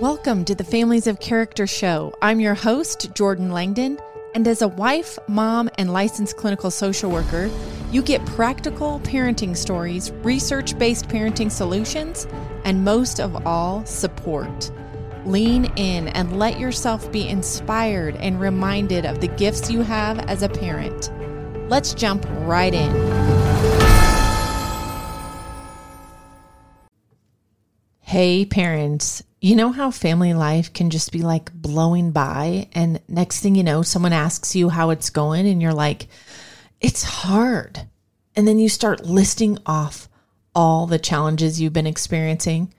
Welcome to the Families of Character Show. I'm your host, Jordan Langdon, and as a wife, mom, and licensed clinical social worker, you get practical parenting stories, research based parenting solutions, and most of all, support. Lean in and let yourself be inspired and reminded of the gifts you have as a parent. Let's jump right in. Hey, parents. You know how family life can just be like blowing by, and next thing you know, someone asks you how it's going, and you're like, it's hard. And then you start listing off all the challenges you've been experiencing.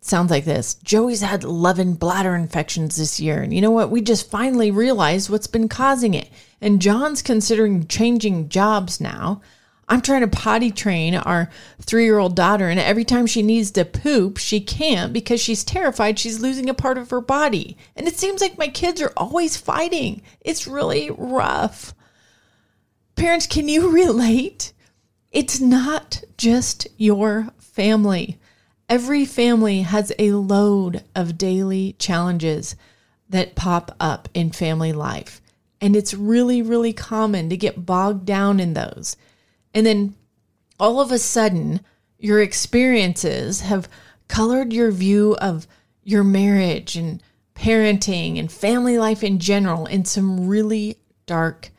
Sounds like this Joey's had 11 bladder infections this year. And you know what? We just finally realized what's been causing it. And John's considering changing jobs now. I'm trying to potty train our three year old daughter, and every time she needs to poop, she can't because she's terrified she's losing a part of her body. And it seems like my kids are always fighting. It's really rough. Parents, can you relate? It's not just your family. Every family has a load of daily challenges that pop up in family life. And it's really, really common to get bogged down in those. And then all of a sudden, your experiences have colored your view of your marriage and parenting and family life in general in some really dark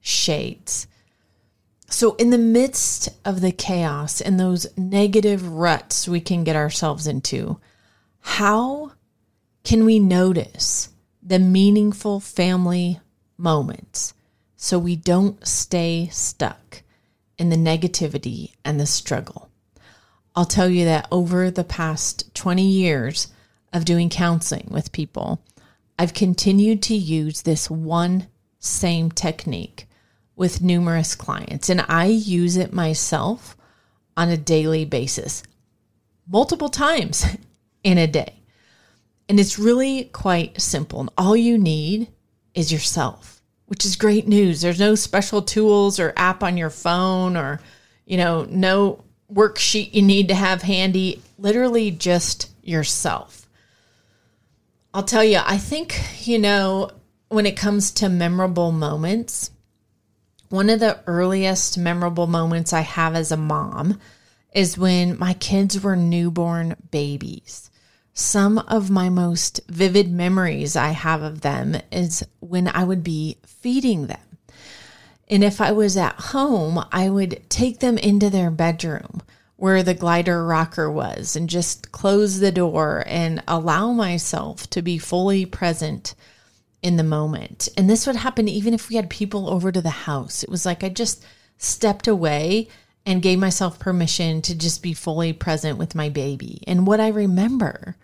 shades. So, in the midst of the chaos and those negative ruts we can get ourselves into, how can we notice the meaningful family moments so we don't stay stuck in the negativity and the struggle? I'll tell you that over the past 20 years of doing counseling with people, I've continued to use this one same technique with numerous clients, and I use it myself on a daily basis, multiple times in a day. And it's really quite simple. And all you need is yourself, which is great news. There's no special tools or app on your phone or, you know, no worksheet you need to have handy. Literally just yourself. I'll tell you, I think, you know, when it comes to memorable moments, one of the earliest memorable moments I have as a mom is when my kids were newborn babies. Some of my most vivid memories I have of them is when I would be feeding them. And if I was at home, I would take them into their bedroom where the glider rocker was and just close the door and allow myself to be fully present in the moment. And this would happen even if we had people over to the house. It was like I just stepped away and gave myself permission to just be fully present with my baby. And what I remember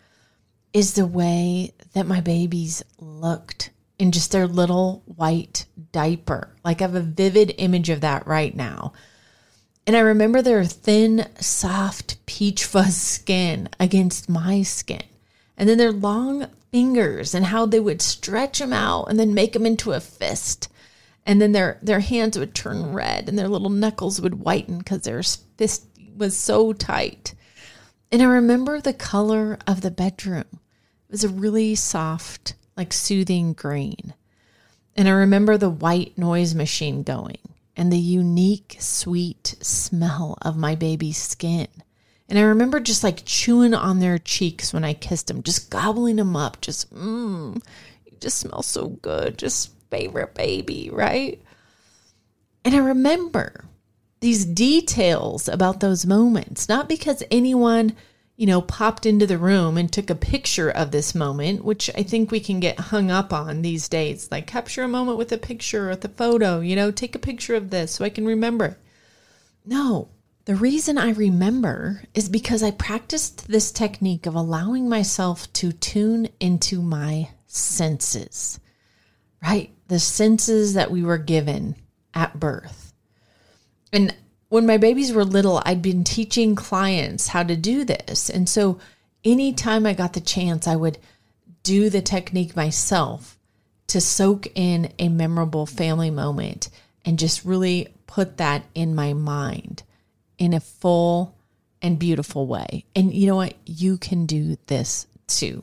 is the way that my babies looked in just their little white diaper. Like I have a vivid image of that right now. And I remember their thin, soft peach fuzz skin against my skin. And then their long fingers and how they would stretch them out and then make them into a fist. And then their their hands would turn red and their little knuckles would whiten because their fist was so tight. And I remember the color of the bedroom. It was a really soft, like soothing green. And I remember the white noise machine going and the unique, sweet smell of my baby's skin. And I remember just like chewing on their cheeks when I kissed them, just gobbling them up, just, mmm, you just smell so good, just favorite baby, right? And I remember these details about those moments, not because anyone, you know, popped into the room and took a picture of this moment, which I think we can get hung up on these days. Like, capture a moment with a picture, with a photo, you know, take a picture of this so I can remember. No, the reason I remember is because I practiced this technique of allowing myself to tune into my senses, right? The senses that we were given at birth. And when my babies were little, I'd been teaching clients how to do this. And so anytime I got the chance, I would do the technique myself to soak in a memorable family moment and just really put that in my mind in a full and beautiful way. And you know what? You can do this too.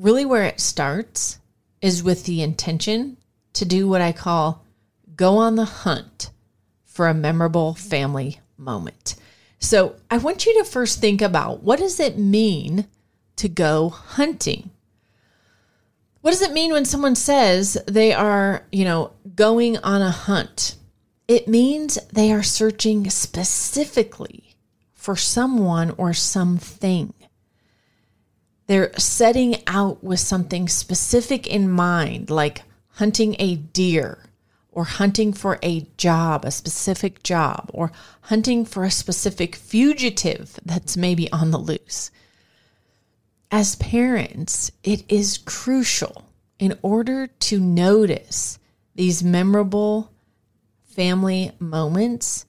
really where it starts is with the intention to do what I call go on the hunt for a memorable family moment. So I want you to first think about what does it mean to go hunting? What does it mean when someone says they are, you know, going on a hunt? It means they are searching specifically for someone or something. They're setting out with something specific in mind, like hunting a deer or hunting for a job, a specific job, or hunting for a specific fugitive that's maybe on the loose. As parents, it is crucial in order to notice these memorable family moments,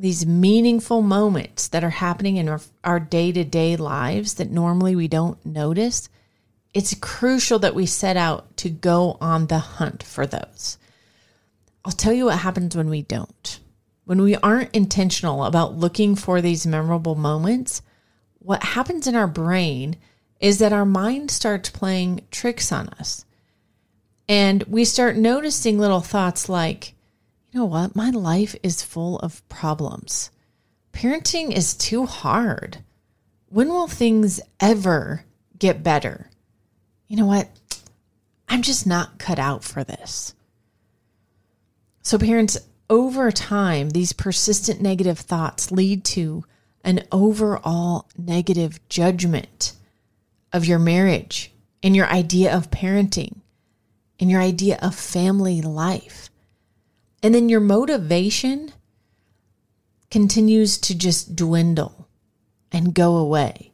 these meaningful moments that are happening in our day to day lives that normally we don't notice. It's crucial that we set out to go on the hunt for those. I'll tell you what happens when we don't. When we aren't intentional about looking for these memorable moments, what happens in our brain is that our mind starts playing tricks on us. And we start noticing little thoughts like, you know what? My life is full of problems. Parenting is too hard. When will things ever get better? You know what? I'm just not cut out for this. So, parents, over time, these persistent negative thoughts lead to an overall negative judgment of your marriage and your idea of parenting and your idea of family life. And then your motivation continues to just dwindle and go away.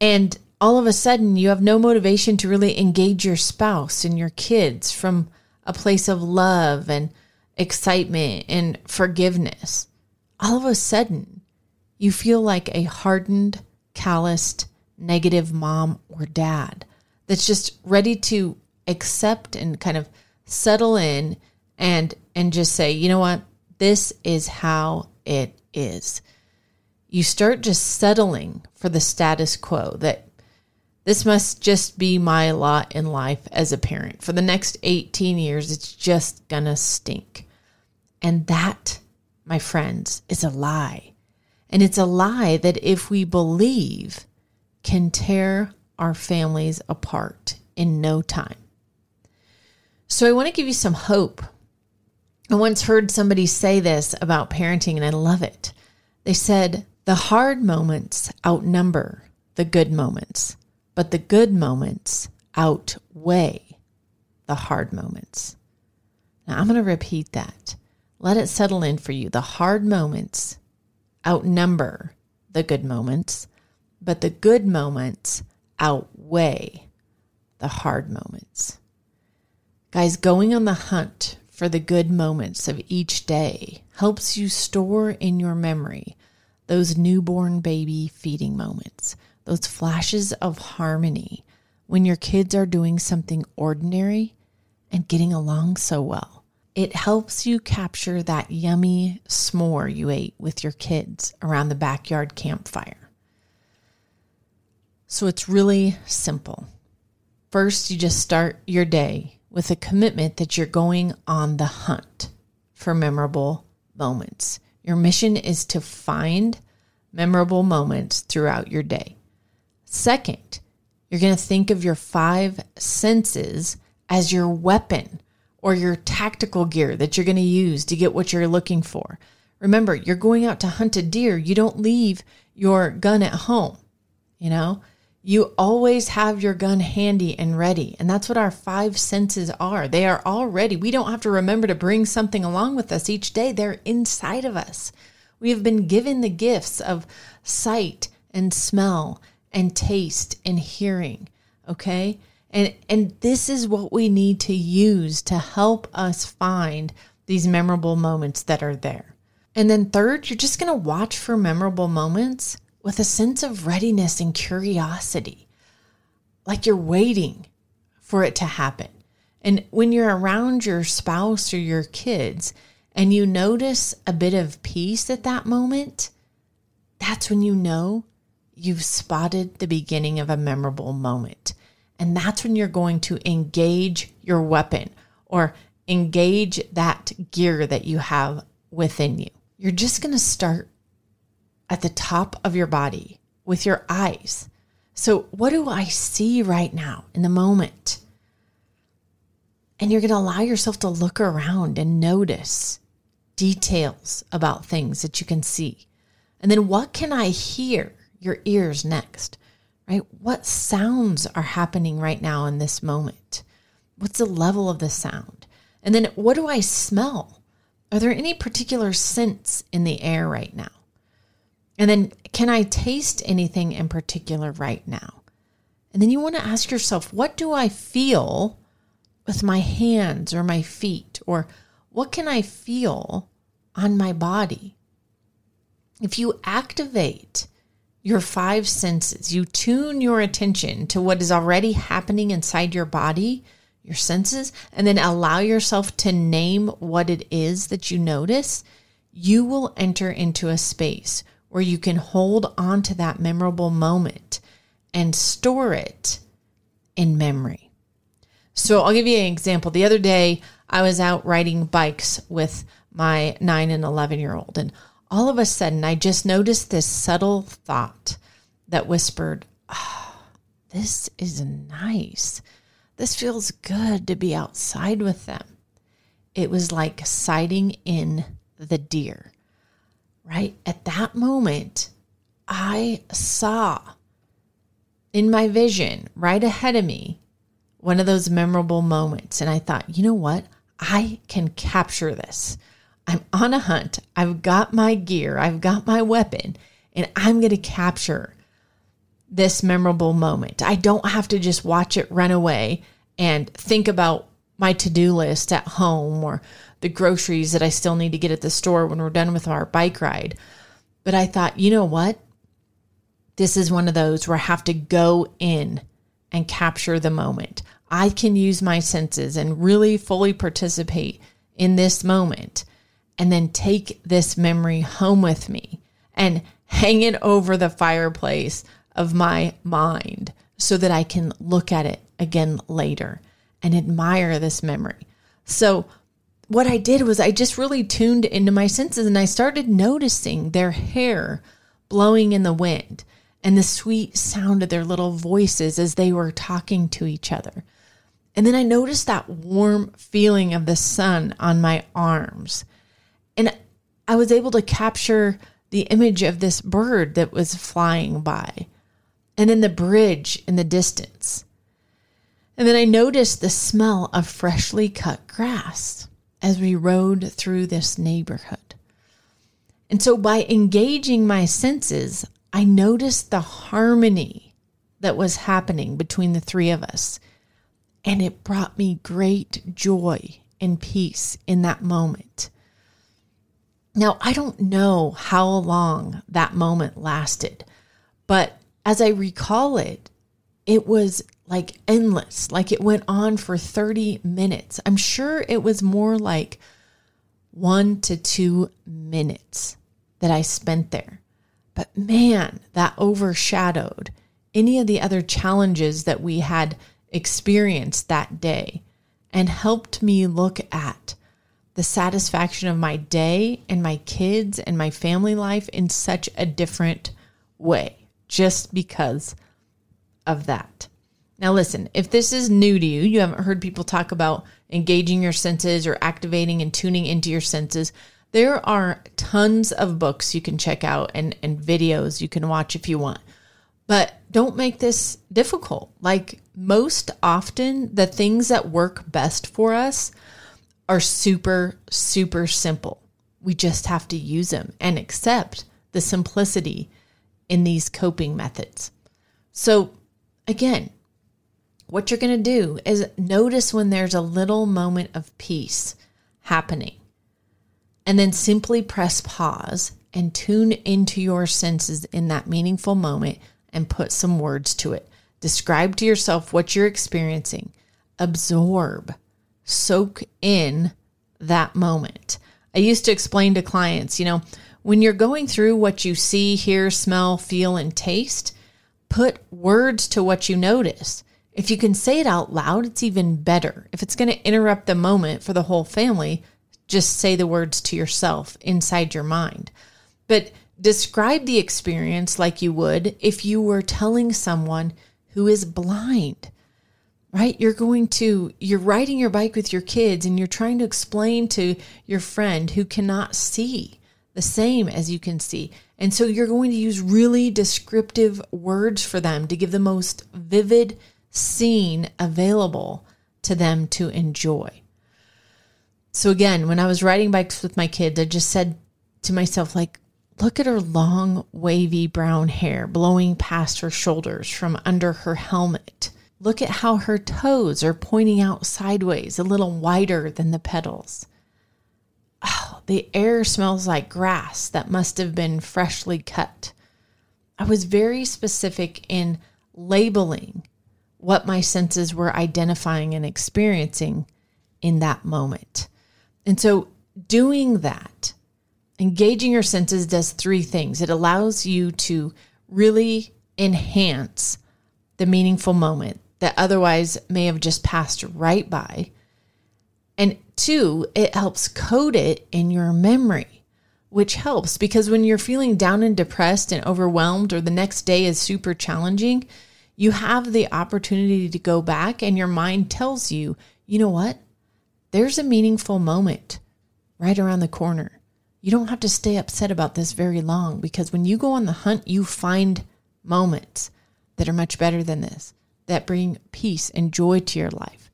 And all of a sudden, you have no motivation to really engage your spouse and your kids from a place of love and excitement and forgiveness. All of a sudden, you feel like a hardened, calloused, negative mom or dad that's just ready to accept and kind of settle in and and just say, "You know what? This is how it is." You start just settling for the status quo that this must just be my lot in life as a parent. For the next 18 years, it's just gonna stink. And that, my friends, is a lie. And it's a lie that if we believe can tear our families apart in no time. So I want to give you some hope. I once heard somebody say this about parenting, and I love it. They said, The hard moments outnumber the good moments, but the good moments outweigh the hard moments. Now I'm going to repeat that. Let it settle in for you. The hard moments outnumber the good moments, but the good moments outweigh the hard moments. Guys, going on the hunt for the good moments of each day helps you store in your memory those newborn baby feeding moments, those flashes of harmony when your kids are doing something ordinary and getting along so well. It helps you capture that yummy s'more you ate with your kids around the backyard campfire. So it's really simple. First, you just start your day with a commitment that you're going on the hunt for memorable moments. Your mission is to find memorable moments throughout your day. Second, you're going to think of your five senses as your weapon or your tactical gear that you're going to use to get what you're looking for. Remember, you're going out to hunt a deer. You don't leave your gun at home, you know? You always have your gun handy and ready. And that's what our five senses are. They are all ready. We don't have to remember to bring something along with us each day, they're inside of us. We have been given the gifts of sight and smell and taste and hearing. Okay. And, and this is what we need to use to help us find these memorable moments that are there. And then, third, you're just going to watch for memorable moments with a sense of readiness and curiosity, like you're waiting for it to happen. And when you're around your spouse or your kids and you notice a bit of peace at that moment, that's when you know you've spotted the beginning of a memorable moment. And that's when you're going to engage your weapon or engage that gear that you have within you. You're just going to start at the top of your body with your eyes. So, what do I see right now in the moment? And you're going to allow yourself to look around and notice details about things that you can see. And then, what can I hear? Your ears next, right? What sounds are happening right now in this moment? What's the level of the sound? And then, what do I smell? Are there any particular scents in the air right now? And then, can I taste anything in particular right now? And then you want to ask yourself, what do I feel with my hands or my feet? Or what can I feel on my body? If you activate your five senses, you tune your attention to what is already happening inside your body, your senses, and then allow yourself to name what it is that you notice, you will enter into a space where you can hold on to that memorable moment and store it in memory. So I'll give you an example. The other day, I was out riding bikes with my nine and 11 year old, and all of a sudden, I just noticed this subtle thought that whispered, oh, This is nice. This feels good to be outside with them. It was like sighting in the deer right? At that moment, I saw in my vision right ahead of me one of those memorable moments. And I thought, you know what? I can capture this. I'm on a hunt. I've got my gear, I've got my weapon, and I'm going to capture this memorable moment. I don't have to just watch it run away and think about my to do list at home or the groceries that I still need to get at the store when we're done with our bike ride. But I thought, you know what? This is one of those where I have to go in and capture the moment. I can use my senses and really fully participate in this moment and then take this memory home with me and hang it over the fireplace of my mind so that I can look at it again later and admire this memory. So, what I did was I just really tuned into my senses and I started noticing their hair blowing in the wind and the sweet sound of their little voices as they were talking to each other. And then I noticed that warm feeling of the sun on my arms. And I was able to capture the image of this bird that was flying by and then the bridge in the distance. And then I noticed the smell of freshly cut grass as we rode through this neighborhood. And so by engaging my senses, I noticed the harmony that was happening between the three of us. And it brought me great joy and peace in that moment. Now, I don't know how long that moment lasted, but as I recall it, it was like endless, like it went on for 30 minutes. I'm sure it was more like one to two minutes that I spent there. But man, that overshadowed any of the other challenges that we had experienced that day and helped me look at the satisfaction of my day and my kids and my family life in such a different way just because of that. Now, listen, if this is new to you, you haven't heard people talk about engaging your senses or activating and tuning into your senses. There are tons of books you can check out and, and videos you can watch if you want. But don't make this difficult. Like most often, the things that work best for us are super, super simple. We just have to use them and accept the simplicity in these coping methods. So, again, what you're going to do is notice when there's a little moment of peace happening. And then simply press pause and tune into your senses in that meaningful moment and put some words to it. Describe to yourself what you're experiencing. Absorb, soak in that moment. I used to explain to clients, you know, when you're going through what you see, hear, smell, feel, and taste, put words to what you notice. If you can say it out loud, it's even better. If it's going to interrupt the moment for the whole family, just say the words to yourself inside your mind. But describe the experience like you would if you were telling someone who is blind right? You're going to, you're riding your bike with your kids and you're trying to explain to your friend who cannot see the same as you can see. And so you're going to use really descriptive words for them to give the most vivid scene available to them to enjoy. So again, when I was riding bikes with my kids, I just said to myself, like, look at her long, wavy brown hair blowing past her shoulders from under her helmet. Look at how her toes are pointing out sideways, a little wider than the pedals. Oh, the air smells like grass that must have been freshly cut. I was very specific in labeling what my senses were identifying and experiencing in that moment. And so, doing that, engaging your senses does three things it allows you to really enhance the meaningful moment that otherwise may have just passed right by. And two, it helps code it in your memory, which helps because when you're feeling down and depressed and overwhelmed, or the next day is super challenging, you have the opportunity to go back and your mind tells you, you know what? there's a meaningful moment right around the corner. You don't have to stay upset about this very long because when you go on the hunt, you find moments that are much better than this, that bring peace and joy to your life.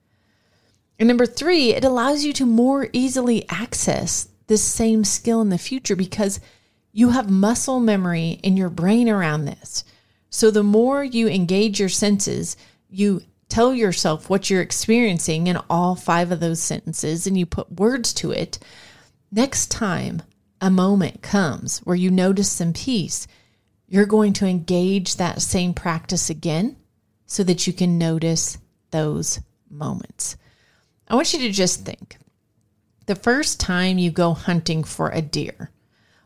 And number three, it allows you to more easily access this same skill in the future because you have muscle memory in your brain around this. So the more you engage your senses, you tell yourself what you're experiencing in all five of those sentences and you put words to it, next time a moment comes where you notice some peace, you're going to engage that same practice again so that you can notice those moments. I want you to just think the first time you go hunting for a deer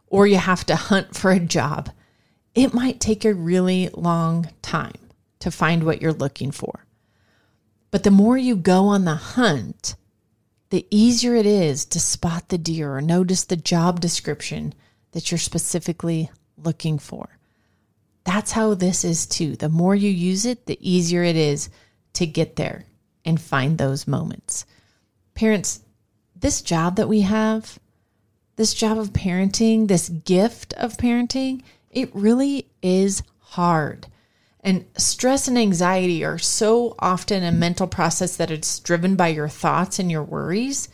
or you have to hunt for a job, it might take a really long time to find what you're looking for. But the more you go on the hunt, the easier it is to spot the deer or notice the job description that you're specifically looking for. That's how this is too. The more you use it, the easier it is to get there and find those moments. Parents, this job that we have, this job of parenting, this gift of parenting, it really is hard. And stress and anxiety are so often a mental process that it's driven by your thoughts and your worries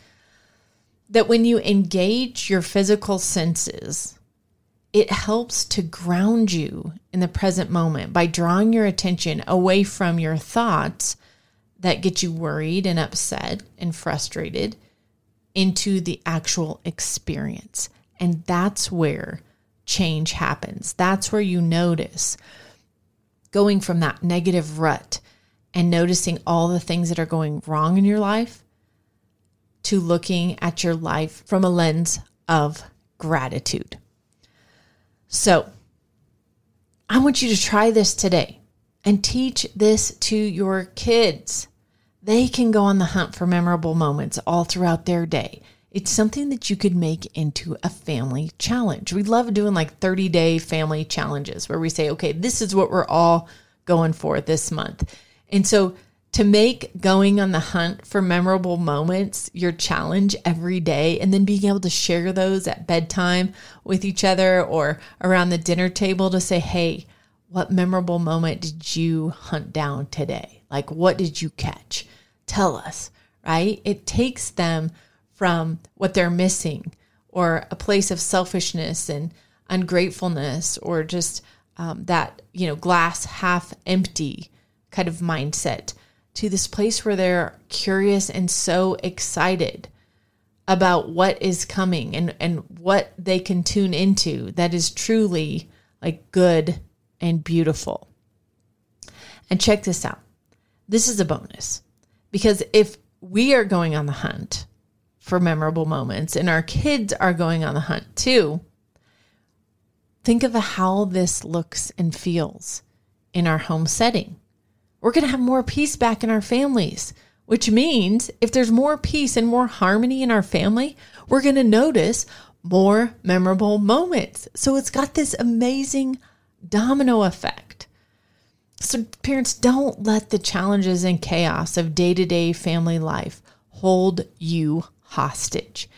that when you engage your physical senses, it helps to ground you in the present moment by drawing your attention away from your thoughts that get you worried and upset and frustrated into the actual experience. And that's where change happens. That's where you notice going from that negative rut and noticing all the things that are going wrong in your life to looking at your life from a lens of gratitude. So, I want you to try this today and teach this to your kids. They can go on the hunt for memorable moments all throughout their day. It's something that you could make into a family challenge. We love doing like 30 day family challenges where we say, okay, this is what we're all going for this month. And so to make going on the hunt for memorable moments your challenge every day and then being able to share those at bedtime with each other or around the dinner table to say, hey, what memorable moment did you hunt down today? Like, what did you catch? Tell us, right? It takes them from what they're missing or a place of selfishness and ungratefulness or just um, that, you know, glass half empty kind of mindset to this place where they're curious and so excited about what is coming and, and what they can tune into that is truly like good and beautiful. And check this out. This is a bonus because if we are going on the hunt for memorable moments and our kids are going on the hunt too, think of how this looks and feels in our home setting. We're going to have more peace back in our families, which means if there's more peace and more harmony in our family, we're going to notice more memorable moments. So it's got this amazing domino effect. So, parents, don't let the challenges and chaos of day to day family life hold you hostage.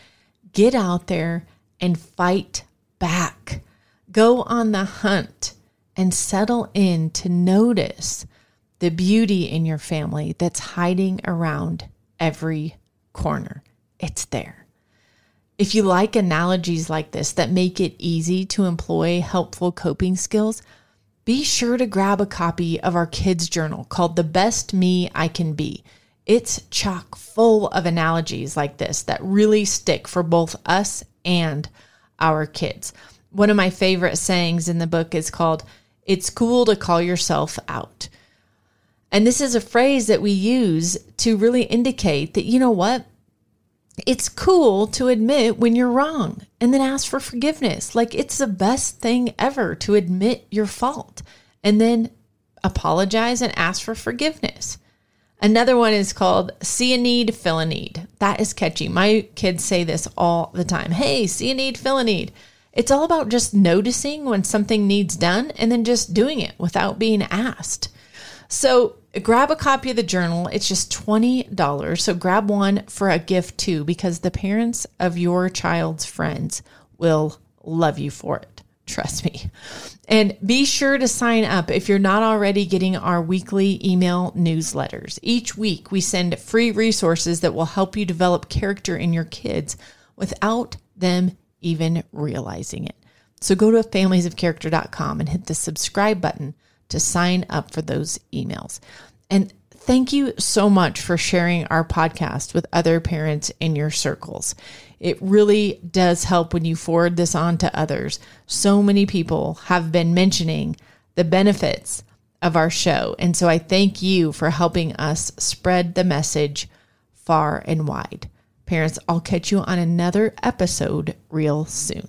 Get out there and fight back. Go on the hunt and settle in to notice the beauty in your family that's hiding around every corner. It's there. If you like analogies like this that make it easy to employ helpful coping skills, be sure to grab a copy of our kids' journal called The Best Me I Can Be. It's chock full of analogies like this that really stick for both us and our kids. One of my favorite sayings in the book is called, It's cool to call yourself out. And this is a phrase that we use to really indicate that, you know what? It's cool to admit when you're wrong and then ask for forgiveness. Like it's the best thing ever to admit your fault and then apologize and ask for forgiveness. Another one is called see a need, fill a need. That is catchy. My kids say this all the time. Hey, see a need, fill a need. It's all about just noticing when something needs done and then just doing it without being asked. So grab a copy of the journal. It's just $20. So grab one for a gift too, because the parents of your child's friends will love you for it. Trust me. And be sure to sign up if you're not already getting our weekly email newsletters. Each week, we send free resources that will help you develop character in your kids without them even realizing it. So go to familiesofcharacter.com and hit the subscribe button to sign up for those emails. And thank you so much for sharing our podcast with other parents in your circles. It really does help when you forward this on to others. So many people have been mentioning the benefits of our show. And so I thank you for helping us spread the message far and wide. Parents, I'll catch you on another episode real soon.